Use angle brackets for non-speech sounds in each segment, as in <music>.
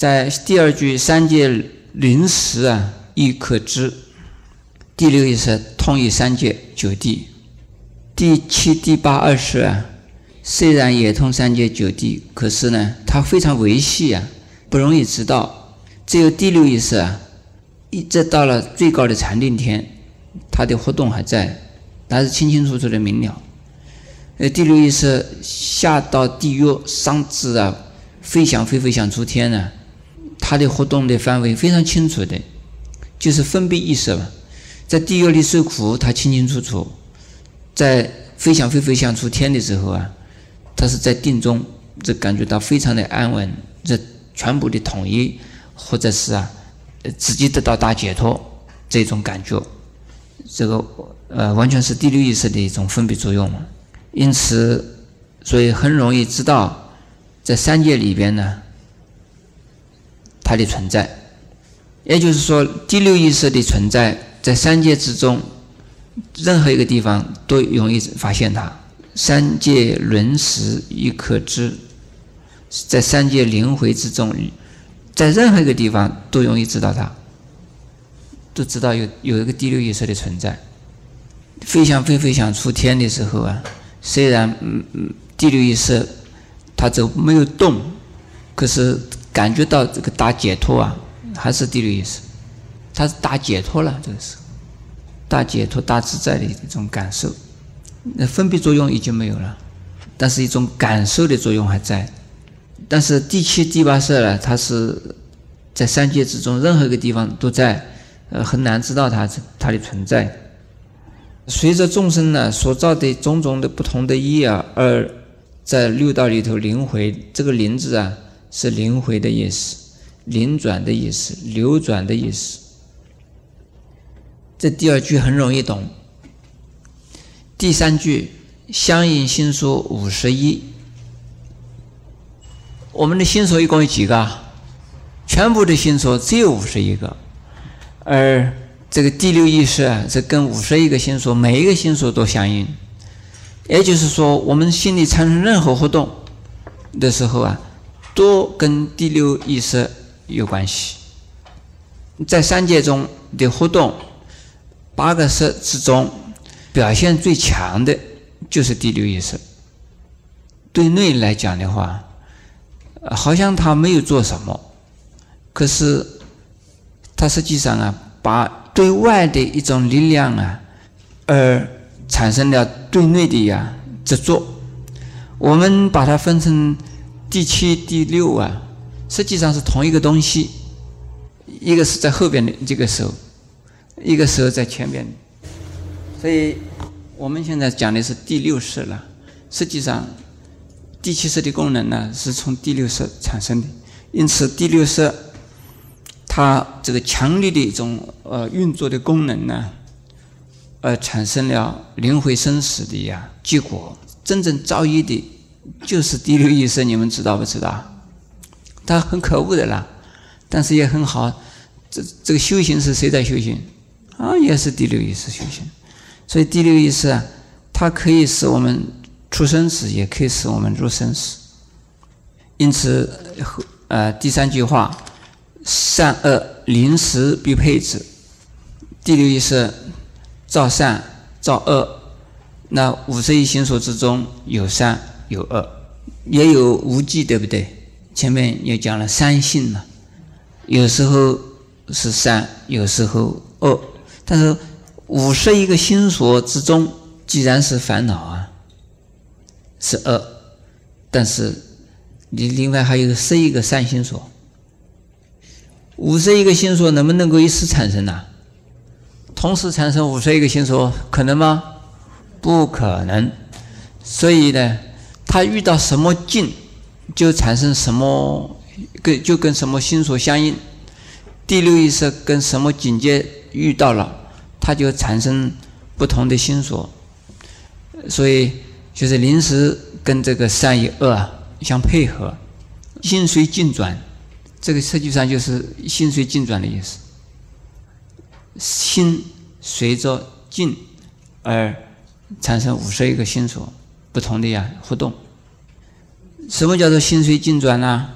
在第二句三界临时啊，亦可知。第六意识通于三界九地。第七、第八、二十啊，虽然也通三界九地，可是呢，它非常维系啊，不容易知道。只有第六意识啊，一直到了最高的禅定天，它的活动还在，它是清清楚楚的明了。呃，第六意识下到地狱上至啊，飞翔飞飞翔出天呢，他的活动的范围非常清楚的，就是分别意识嘛。在地狱里受苦，他清清楚楚。在飞翔飞飞翔出天的时候啊，他是在定中，这感觉到非常的安稳，这全部的统一，或者是啊，自己得到大解脱这种感觉，这个呃完全是第六意识的一种分别作用嘛，因此，所以很容易知道在三界里边呢，它的存在，也就是说第六意识的存在在三界之中。任何一个地方都容易发现它，三界轮时亦可知，在三界轮回之中，在任何一个地方都容易知道它，都知道有有一个第六意识的存在。飞翔飞飞翔出天的时候啊，虽然嗯嗯第六意识它就没有动，可是感觉到这个大解脱啊，还是第六意识，它是大解脱了，这个是。大解脱、大自在的一种感受，那分别作用已经没有了，但是一种感受的作用还在。但是第七、第八色呢，它是在三界之中任何一个地方都在，呃，很难知道它它的存在。随着众生呢所造的种种的不同的业啊，而在六道里头轮回。这个“轮”字啊，是轮回的意思，灵转的意思，流转的意思。这第二句很容易懂。第三句相应心所五十一，我们的心所一共有几个？全部的心所只有五十一个，而这个第六意识啊，是跟五十一个心所每一个心所都相应。也就是说，我们心里产生任何活动的时候啊，都跟第六意识有关系。在三界中的活动。八个色之中，表现最强的就是第六意识。对内来讲的话，好像他没有做什么，可是他实际上啊，把对外的一种力量啊，而产生了对内的呀执着。我们把它分成第七、第六啊，实际上是同一个东西，一个是在后边的这个手。一个时候在前边，所以我们现在讲的是第六识了。实际上，第七识的功能呢是从第六识产生的。因此，第六识它这个强烈的一种呃运作的功能呢，而产生了轮回生死的呀结果。真正造业的，就是第六意识，你们知道不知道？它很可恶的啦，但是也很好。这这个修行是谁在修行？啊，也是第六意识修行，所以第六意识啊，它可以使我们出生死，也可以使我们入生死。因此，呃，第三句话，善恶临时必配置。第六意识造善造恶，那五十一心所之中有善有恶，也有无记，对不对？前面也讲了三性嘛，有时候是善，有时候恶。但是五十一个心所之中，既然是烦恼啊，是恶，但是你另外还有十一个善心所，五十一个心所能不能够一时产生呢？同时产生五十一个心所可能吗？不可能。所以呢，他遇到什么境，就产生什么跟就跟什么心所相应。第六意识跟什么境界遇到了？它就产生不同的心所，所以就是临时跟这个善与恶相配合，心随境转，这个实际上就是心随境转的意思。心随着境而产生五十一个心所，不同的呀互动。什么叫做心随境转呢？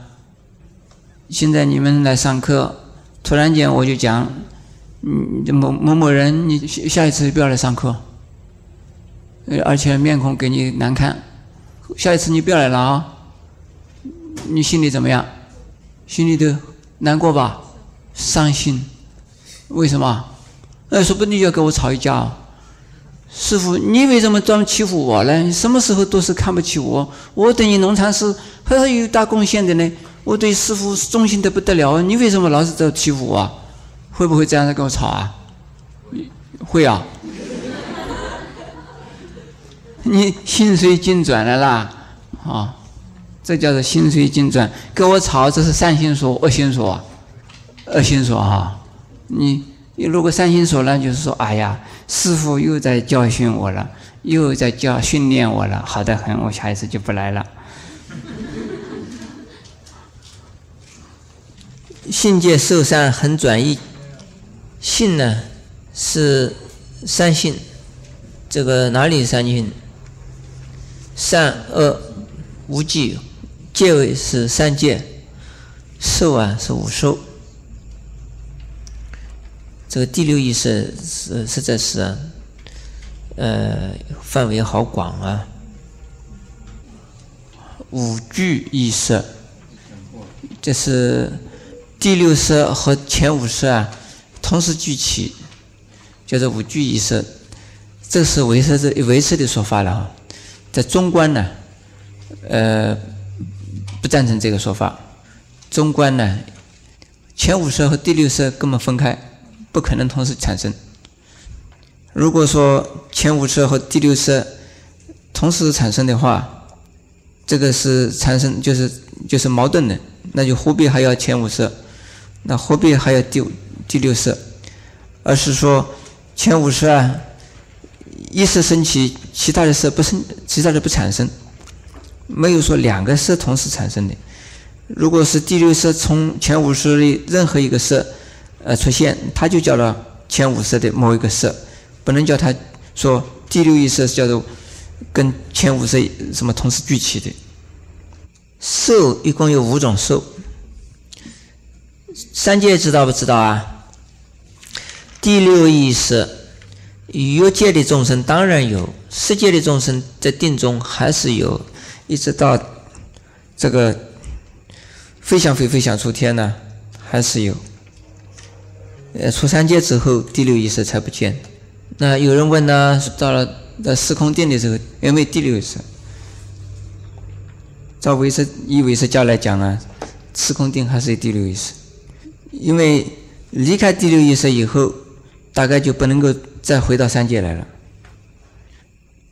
现在你们来上课，突然间我就讲，嗯，某某某人，你下一次不要来上课，而且面孔给你难看，下一次你不要来了啊！你心里怎么样？心里都难过吧？伤心？为什么？那说不定就要跟我吵一架。哦师傅，你为什么专门欺负我呢？你什么时候都是看不起我？我对你农禅师还是 <laughs> 有大贡献的呢。我对师傅忠心的不得了，你为什么老是在欺负我？会不会这样子跟我吵啊？会啊。<laughs> 你心随境转了啦，啊，这叫做心随境转。跟我吵，这是善心说，恶心说，恶心说哈。你你你如果三心说呢，就是说，哎呀。师傅又在教训我了，又在教训练我了，好的很，我下一次就不来了。信界受善很转移，信呢是三性，这个哪里三性？善恶无忌，戒为是三戒，受啊是五受。这个第六意识是实在是，呃，范围好广啊。五具意识，这是第六识和前五识啊，同时聚起，叫做五具意识。这是唯识的唯识的说法了啊。在中观呢，呃，不赞成这个说法。中观呢，前五识和第六识根本分开。不可能同时产生。如果说前五色和第六色同时产生的话，这个是产生就是就是矛盾的，那就何必还要前五色？那何必还要第第六色？而是说前五色啊，一色升起，其他的色不生，其他的不产生，没有说两个色同时产生的。如果是第六色从前五色的任何一个色。呃，出现，它就叫了前五色的某一个色，不能叫它说第六意识叫做跟前五色什么同时聚起的。受一共有五种受，三界知道不知道啊？第六意识，欲界的众生当然有，世界的众生在定中还是有，一直到这个飞翔飞飞翔出天呢，还是有。呃，出三界之后，第六意识才不见。那有人问呢，到了在时空定的时候，有没有第六意识？照唯识以唯识教来讲啊，时空定还是有第六意识。因为离开第六意识以后，大概就不能够再回到三界来了。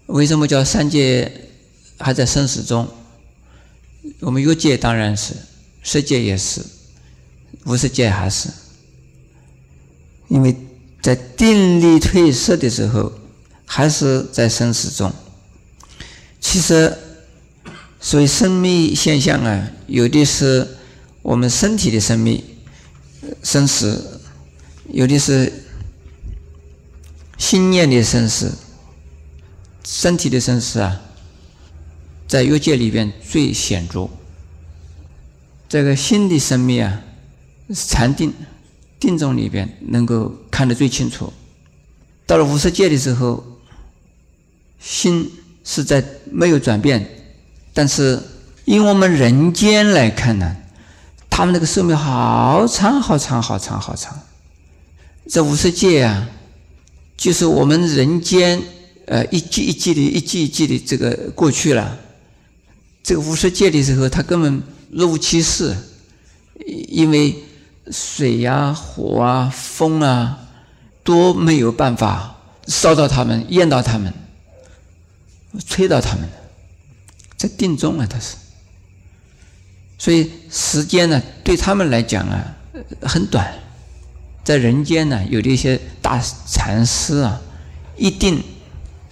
为什么叫三界还在生死中？我们欲界当然是，色界也是，无色界还是。因为在定力退色的时候，还是在生死中。其实，所谓生命现象啊，有的是我们身体的生命生死，有的是心念的生死。身体的生死啊，在欲界里边最显著。这个心的生命啊，是禅定。定中里边能够看得最清楚，到了五十界的时候，心是在没有转变，但是因为我们人间来看呢，他们那个寿命好长好长好长好长。这五十界啊，就是我们人间呃一季一季的一季一季的这个过去了，这个五十界的时候，他根本若无其事，因为。水呀、火啊、风啊，都没有办法烧到他们、淹到他们、吹到他们，在定中啊，他是。所以时间呢，对他们来讲啊，很短。在人间呢，有的一些大禅师啊，一定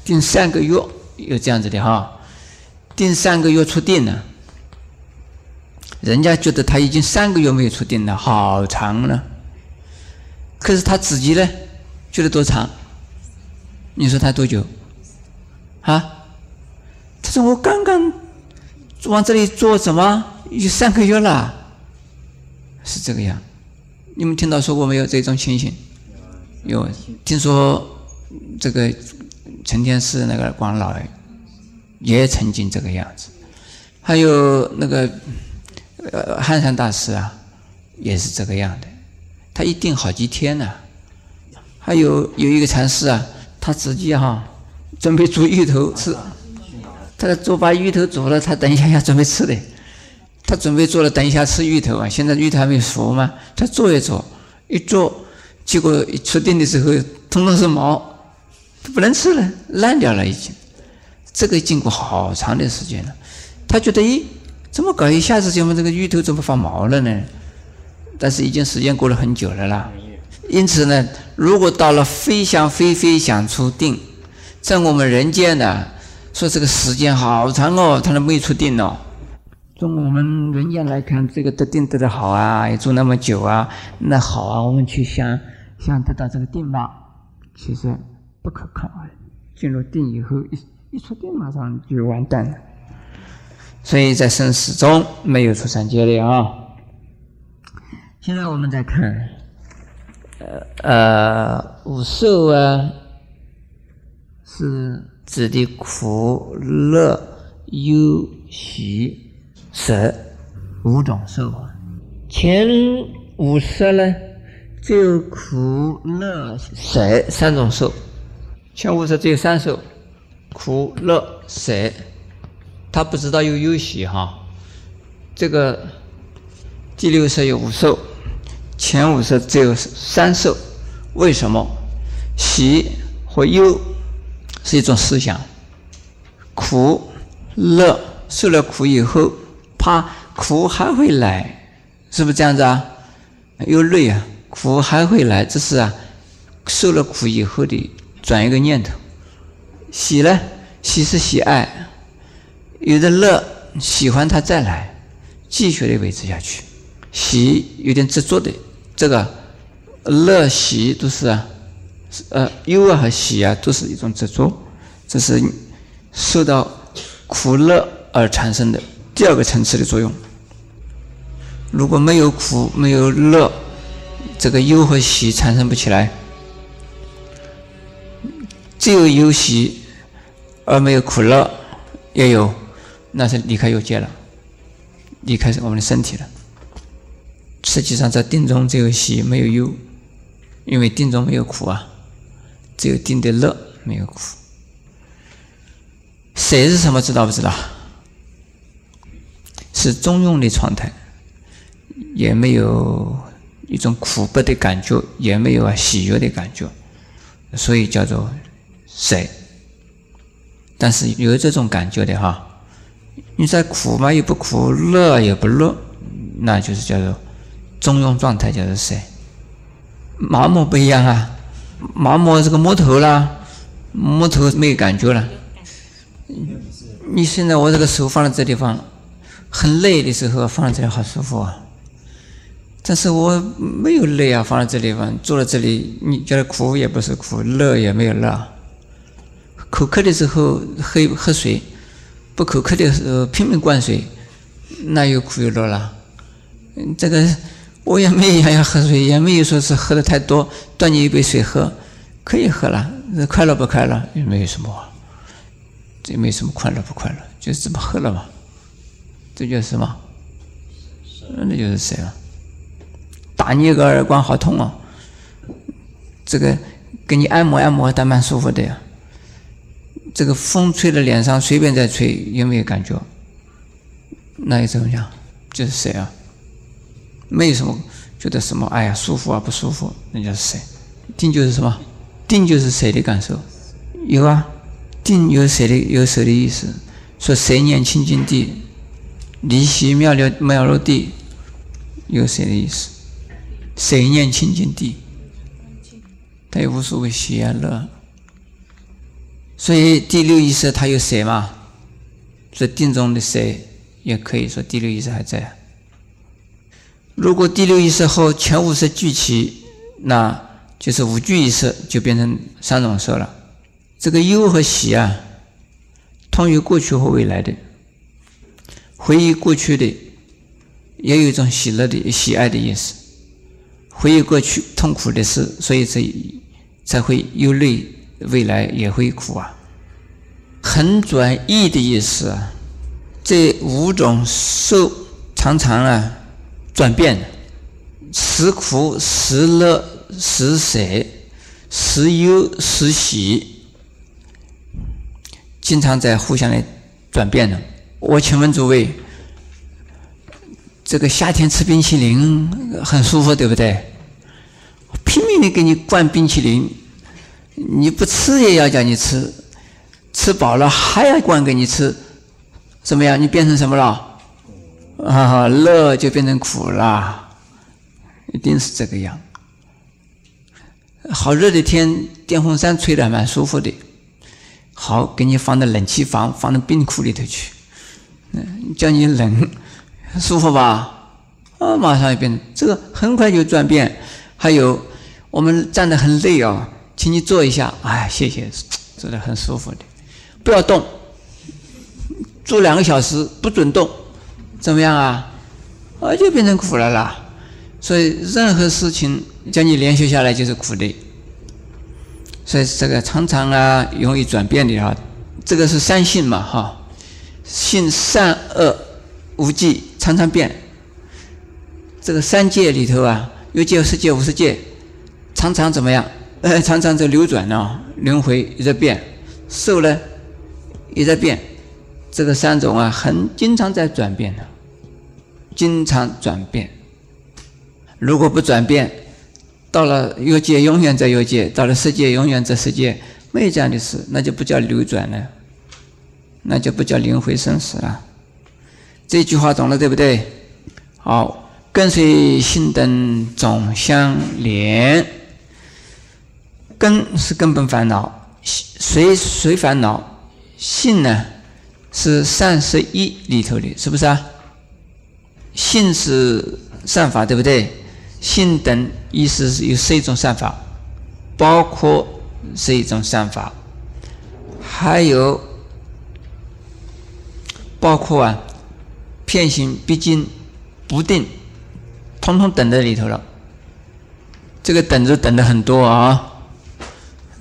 定三个月，有这样子的哈，定三个月出定呢。人家觉得他已经三个月没有出定了，好长了。可是他自己呢，觉得多长？你说他多久？啊？他说我刚刚往这里做什么？有三个月了。是这个样。你们听到说过没有这种情形？有，听说这个成天寺那个广老爷也曾经这个样子，还有那个呃汉山大师啊，也是这个样的，他一定好几天呢。还有有一个禅师啊，他自己哈准备煮芋头吃，他做把芋头煮了，他等一下要准备吃的。他准备做了，等一下吃芋头啊！现在芋头还没熟嘛，他做一做，一做，结果一出定的时候，通通是毛，他不能吃了，烂掉了已经。这个经过好长的时间了，他觉得，咦，怎么搞？一下子就这个芋头怎么发毛了呢？但是已经时间过了很久了啦。因此呢，如果到了非想非非想出定，在我们人间呢，说这个时间好长哦，他都没出定哦。从我们人间来看，这个得定得的好啊，也住那么久啊，那好啊，我们去想想得到这个定吧？其实不可靠啊！进入定以后，一一出定马上就完蛋了。所以在生死中没有出三界的啊。现在我们再看，呃呃，五受啊，是指的苦、乐、忧、喜。舍五种受啊，前五色呢，只有苦、乐、色三种受。前五色只有三受，苦、乐、色，他不知道有忧喜哈。这个第六色有五受，前五色只有三受。为什么？喜和忧是一种思想，苦、乐受了苦以后。怕苦还会来，是不是这样子啊？又累啊，苦还会来，这是啊，受了苦以后的转一个念头。喜呢，喜是喜爱，有的乐，喜欢他再来，继续的维持下去。喜有点执着的，这个乐喜都是啊，呃，忧啊和喜啊都是一种执着，这是受到苦乐而产生的。第二个层次的作用，如果没有苦没有乐，这个忧和喜产生不起来；只有忧喜而没有苦乐，也有，那是离开有界了，离开我们的身体了。实际上，在定中只有喜没有忧，因为定中没有苦啊，只有定的乐没有苦。谁是什么？知道不知道？是中庸的状态，也没有一种苦悲的感觉，也没有啊喜悦的感觉，所以叫做谁？但是有这种感觉的哈，你在苦嘛又不苦，乐也不乐，那就是叫做中庸状态，叫做谁？麻木不一样啊，麻木这个摸头啦，摸头没有感觉了。你现在我这个手放在这地方。很累的时候放在这里好舒服啊，但是我没有累啊，放在这里方坐在这里，你觉得苦也不是苦，乐也没有乐。口渴的时候喝喝水，不口渴的时候拼命灌水，那又苦又乐了。这个我也没想要喝水，也没有说是喝的太多，端你一杯水喝，可以喝了，快乐不快乐也没有什么，这没什么快乐不快乐，就是这么喝了嘛。这就是什么？那就是谁了？打你一个耳光，好痛哦！这个给你按摩按摩，倒蛮舒服的呀。这个风吹在脸上，随便在吹，有没有感觉？那又怎么样？就是谁啊？没有什么觉得什么？哎呀，舒服啊，不舒服？那叫谁？定就是什么？定就是谁的感受？有啊，定有谁的有谁的意思？说谁念清净地？离席妙了妙落地，有谁的意思？谁念清净地？他也无所谓喜啊乐。所以第六意识它有谁嘛？这定中的谁也可以说第六意识还在。如果第六意识后全五识聚齐，那就是五聚意识就变成三种色了。这个忧和喜啊，通于过去和未来的。回忆过去的，也有一种喜乐的喜爱的意思。回忆过去痛苦的事，所以才才会忧虑未来也会苦啊。很转意的意思啊，这五种受常常啊转变，时苦时乐时舍，时忧时喜，经常在互相的转变呢。我请问诸位，这个夏天吃冰淇淋很舒服，对不对？拼命的给你灌冰淇淋，你不吃也要叫你吃，吃饱了还要灌给你吃，怎么样？你变成什么了？啊，乐就变成苦了，一定是这个样。好热的天，电风扇吹的还蛮舒服的，好给你放到冷气房，放到冰库里头去，嗯，叫你冷，舒服吧？啊，马上就变，这个很快就转变。还有，我们站得很累啊，请你坐一下。哎，谢谢，坐得很舒服的，不要动，坐两个小时不准动，怎么样啊？啊，就变成苦了啦。所以任何事情叫你连续下来就是苦的。所以这个常常啊，容易转变的啊，这个是三性嘛哈，性善恶无记，常常变。这个三界里头啊。有界、世界、无世界，常常怎么样？呃，常常在流转呢，轮回也在变，受呢也在变，这个三种啊，很经常在转变的，经常转变。如果不转变，到了有界永远在有界，到了世界永远在世界，没有这样的事，那就不叫流转了，那就不叫轮回生死了。这句话懂了对不对？好。跟随心灯总相连，根是根本烦恼，随随烦恼，性呢是善十一里头的，是不是啊？性是善法，对不对？性等意思是有十一种善法，包括十一种善法，还有包括啊，片行毕竟不定。通通等在里头了，这个等着等的很多啊，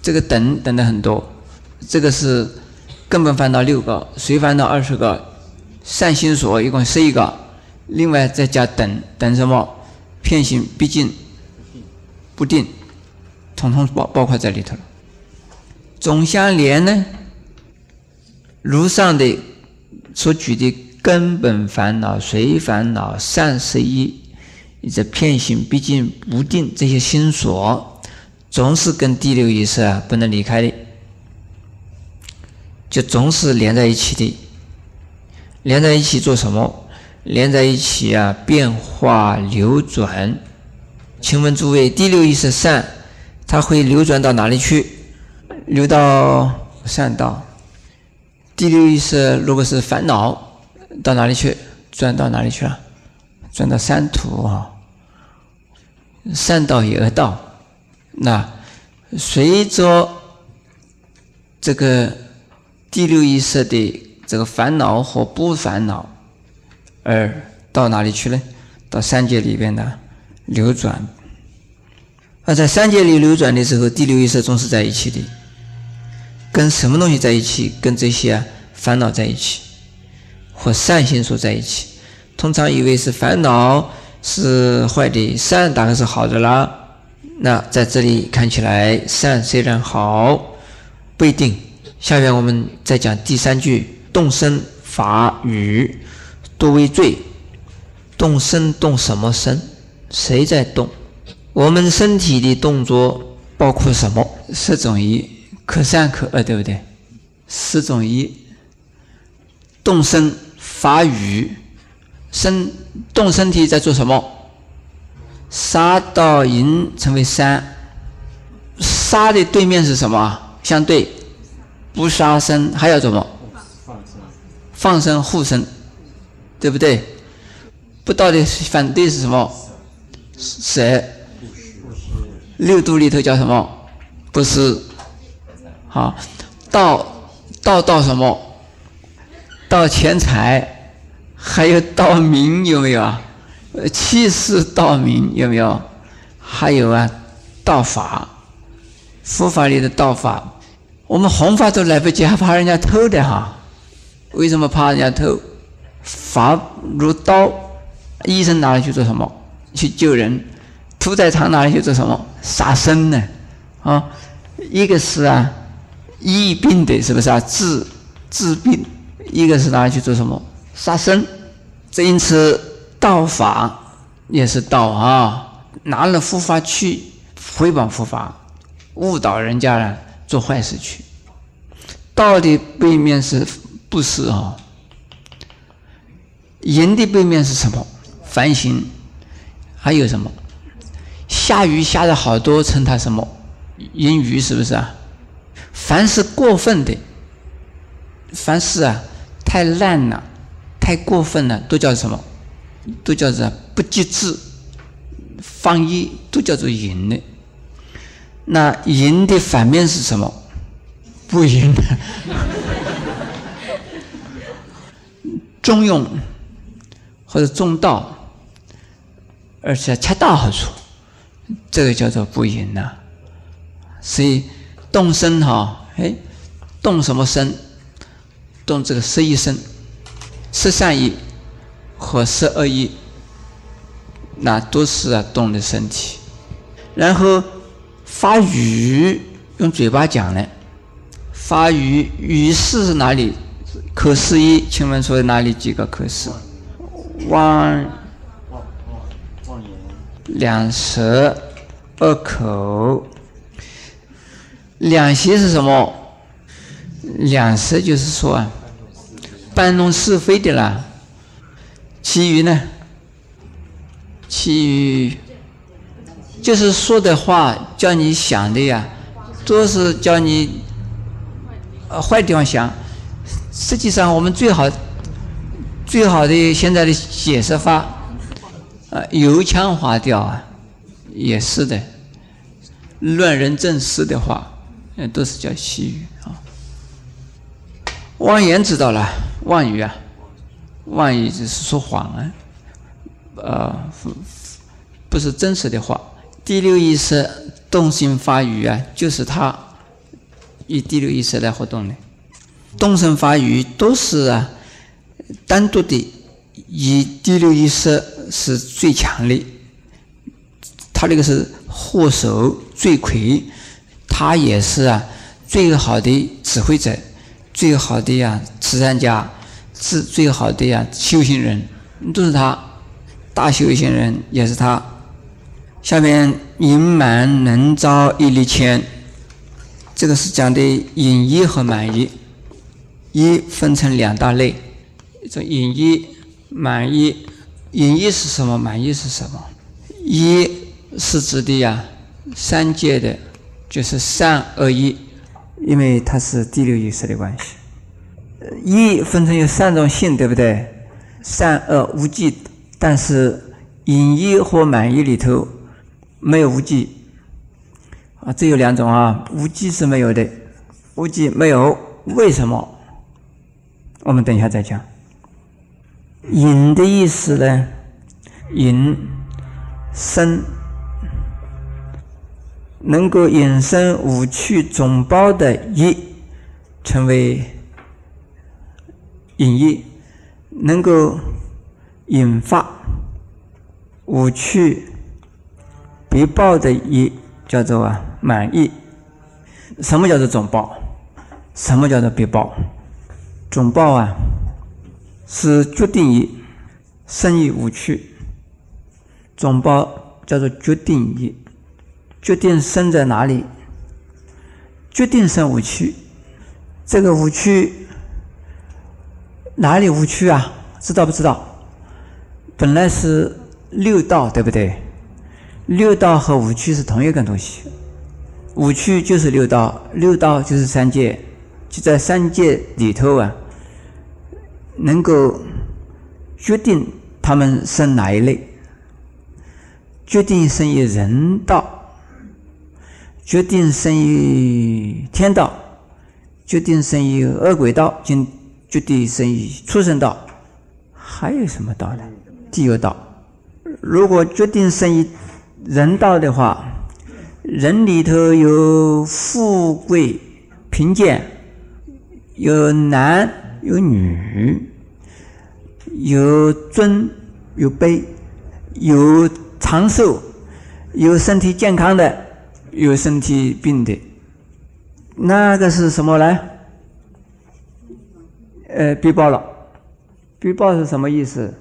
这个等等的很多，这个是根本烦恼六个，随烦恼二十个，善心所一共十一个，另外再加等等什么，片心毕竟不定，统统包包括在里头了。总相连呢，如上的所举的根本烦恼、随烦恼、善十一。你这片心毕竟不定，这些心所总是跟第六意识啊不能离开的，就总是连在一起的。连在一起做什么？连在一起啊，变化流转。请问诸位，第六意识善，它会流转到哪里去？流到善道。第六意识如果是烦恼，到哪里去？转到哪里去了？转到三途啊，善道也恶道，那随着这个第六意识的这个烦恼和不烦恼，而到哪里去呢？到三界里边的流转。而在三界里流转的时候，第六意识总是在一起的，跟什么东西在一起？跟这些烦恼在一起，和善心所在一起。通常以为是烦恼是坏的，善当然是好的啦。那在这里看起来，善虽然好，不一定。下面我们再讲第三句：动身法语多为罪。动身动什么身？谁在动？我们身体的动作包括什么？十种一，可善可恶，对不对？十种一，动身法语。身动身体在做什么？杀到淫成为三，杀的对面是什么？相对不杀生还要怎么？放生，放生护生，对不对？不道的反对是什么？舍。六度里头叫什么？不是。好，道道道什么？道钱财。还有道名有没有啊？呃，欺世盗名有没有？还有啊，盗法，佛法里的盗法，我们弘法都来不及，还怕人家偷的哈？为什么怕人家偷？法如刀，医生拿来去做什么？去救人。屠宰场拿来去做什么？杀生呢？啊，一个是啊，医病的，是不是啊？治治病，一个是拿来去做什么？杀生。这因此道法也是道啊，拿了佛法去诽谤佛法，误导人家呢，做坏事去。道的背面是不是啊？人的背面是什么？反省。还有什么？下雨下的好多，称它什么？阴雨是不是啊？凡是过分的，凡是啊太烂了、太过分了，都叫什么？都叫做不节制、放逸，都叫做淫的。那淫的反面是什么？不淫的，中用或者中道。而且恰到好处，这个叫做不淫呐。所以动身哈，哎，动什么身？动这个十一身，十三亿和十二亿，那都是啊动的身体。然后发语，用嘴巴讲呢，发语语是是哪里？口是一，请问说哪里几个口是？望。两舌，二口，两舌是什么？两舌就是说啊，搬弄是非的啦。其余呢？其余就是说的话，叫你想的呀，都是叫你呃坏地方想。实际上，我们最好最好的现在的解释法。啊，油腔滑调啊，也是的。乱人正事的话，嗯，都是叫细语啊。妄言知道了，妄语啊，万一就是说谎啊，呃，不是真实的话。第六意识动心发语啊，就是他以第六意识来活动的。动身发语都是啊，单独的以第六意识。是最强的，他这个是祸首罪魁，他也是啊最好的指挥者，最好的呀慈善家，是最好的呀修行人，都是他，大修行人也是他。下面隐满能招一粒千，这个是讲的隐逸和满意，一分成两大类，一种隐逸、满意。隐逸是什么？满意是什么？一是指的呀，三界的，就是善恶一，因为它是第六意识的关系。一分成有三种性，对不对？善恶无记，但是隐逸或满意里头没有无记啊，只有两种啊，无记是没有的，无记没有，为什么？我们等一下再讲。隐的意思呢？隐生能够引生五趣总包的一，成为引意；能够引发五趣别报的一，叫做啊满意。什么叫做总报？什么叫做别报？总报啊？是决定义，生于无趣。总报叫做决定义，决定生在哪里？决定生五趣。这个五趣哪里无趣啊？知道不知道？本来是六道，对不对？六道和五趣是同一个东西。五趣就是六道，六道就是三界，就在三界里头啊。能够决定他们生哪一类，决定生于人道，决定生于天道，决定生于恶鬼道，决决定生于畜生道，还有什么道呢？地狱道。如果决定生于人道的话，人里头有富贵贫贱，有男有女，有尊有卑，有长寿，有身体健康的，有身体病的。那个是什么呢？呃，必报了。必报是什么意思？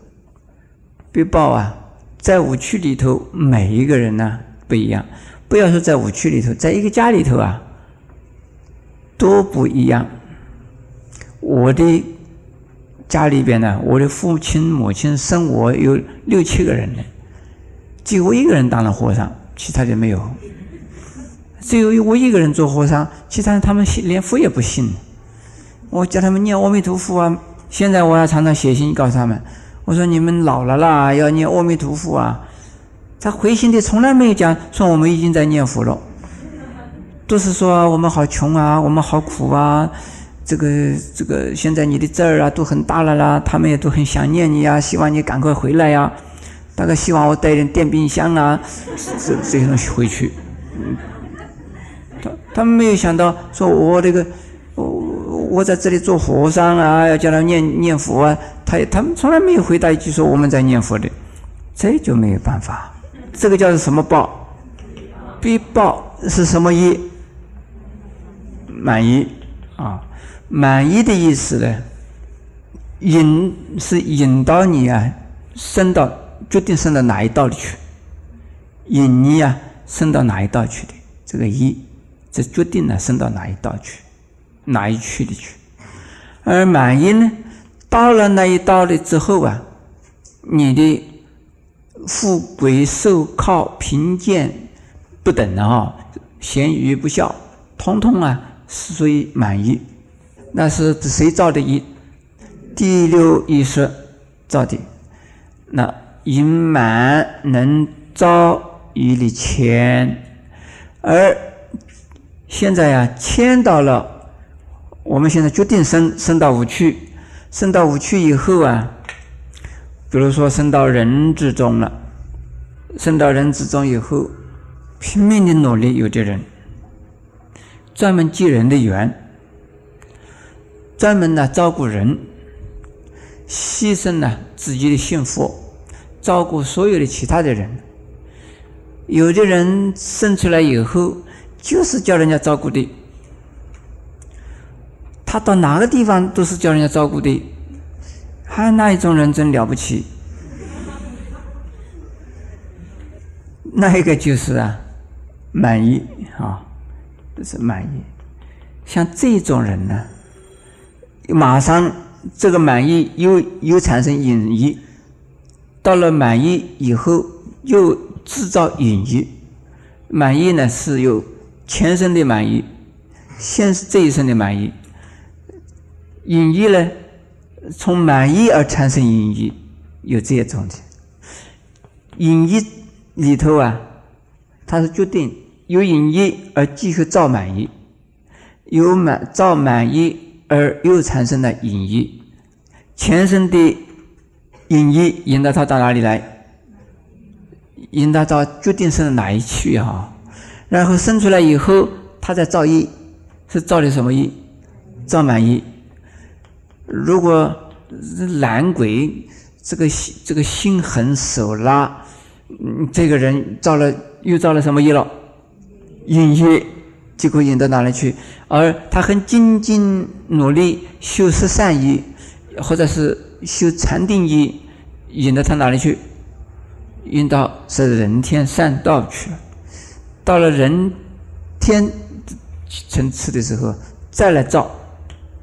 必报啊，在五区里头，每一个人呢不一样。不要说在五区里头，在一个家里头啊，都不一样。我的家里边呢，我的父亲母亲生我有六七个人呢，就我一个人当了和尚，其他的没有。只有我一个人做和尚，其他人他们信连佛也不信。我叫他们念阿弥陀佛啊！现在我要常常写信告诉他们，我说你们老了啦，要念阿弥陀佛啊！他回信的从来没有讲说我们已经在念佛了，都是说我们好穷啊，我们好苦啊，这个这个现在你的字儿啊都很大了啦，他们也都很想念你呀，希望你赶快回来呀，大概希望我带点电冰箱啊，这这些东西回去。他他们没有想到，说我这个我在这里做和尚啊，要叫他念念佛啊，他他们从来没有回答一句说我们在念佛的，这就没有办法。这个叫做什么报？必报是什么意？满意啊，满意的意思呢？引是引导你啊，升到决定升到哪一道里去？引你啊，升到哪一道去的？这个一。这决定了升到哪一道去，哪一区的区。而满意呢，到了那一道了之后啊，你的富贵寿靠贫贱不等的哈，贤愚不孝，通通啊属于满意。那是谁造的业？第六意识造的。那因满能造一的钱，而现在呀，迁到了我们现在决定升升到五趣，升到五趣以后啊，比如说升到人之中了，升到人之中以后，拼命的努力，有的人。专门结人的缘，专门呢照顾人，牺牲呢自己的幸福，照顾所有的其他的人。有的人生出来以后。就是叫人家照顾的，他到哪个地方都是叫人家照顾的，还那一种人真了不起。那一个就是啊，满意啊，这是满意。像这种人呢，马上这个满意又又产生隐意，到了满意以后又制造隐意，满意呢是有。前生的满意，现这一生的满意，隐逸呢？从满意而产生隐逸，有这种的。隐逸里头啊，它是决定有隐逸而继续造满意，有满造满意而又产生了隐逸。前生的隐逸引导他到哪里来？引导到决定生哪一区啊？然后生出来以后，他再造业，是造的什么业？造满意。如果懒鬼，这个这个心狠手辣，嗯，这个人造了又造了什么业了？淫业，结果引到哪里去？而他很精进努力修十善业，或者是修禅定业，引到他哪里去？引到是人天善道去了。到了人天层次的时候，再来造，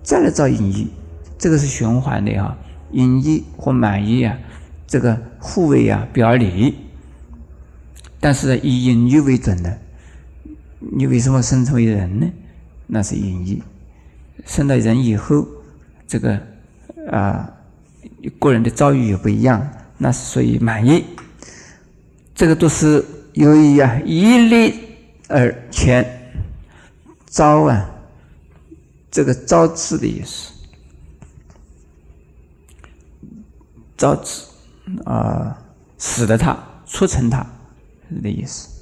再来造隐业，这个是循环的啊。隐意或满意啊，这个互为啊表里，但是以隐意为准的。你为什么生成为人呢？那是隐意。生了人以后，这个啊个人的遭遇也不一样，那是属于满意。这个都是。由于啊，一力而前招啊，这个招致的意思，招致啊，使得它促成它，是的意思。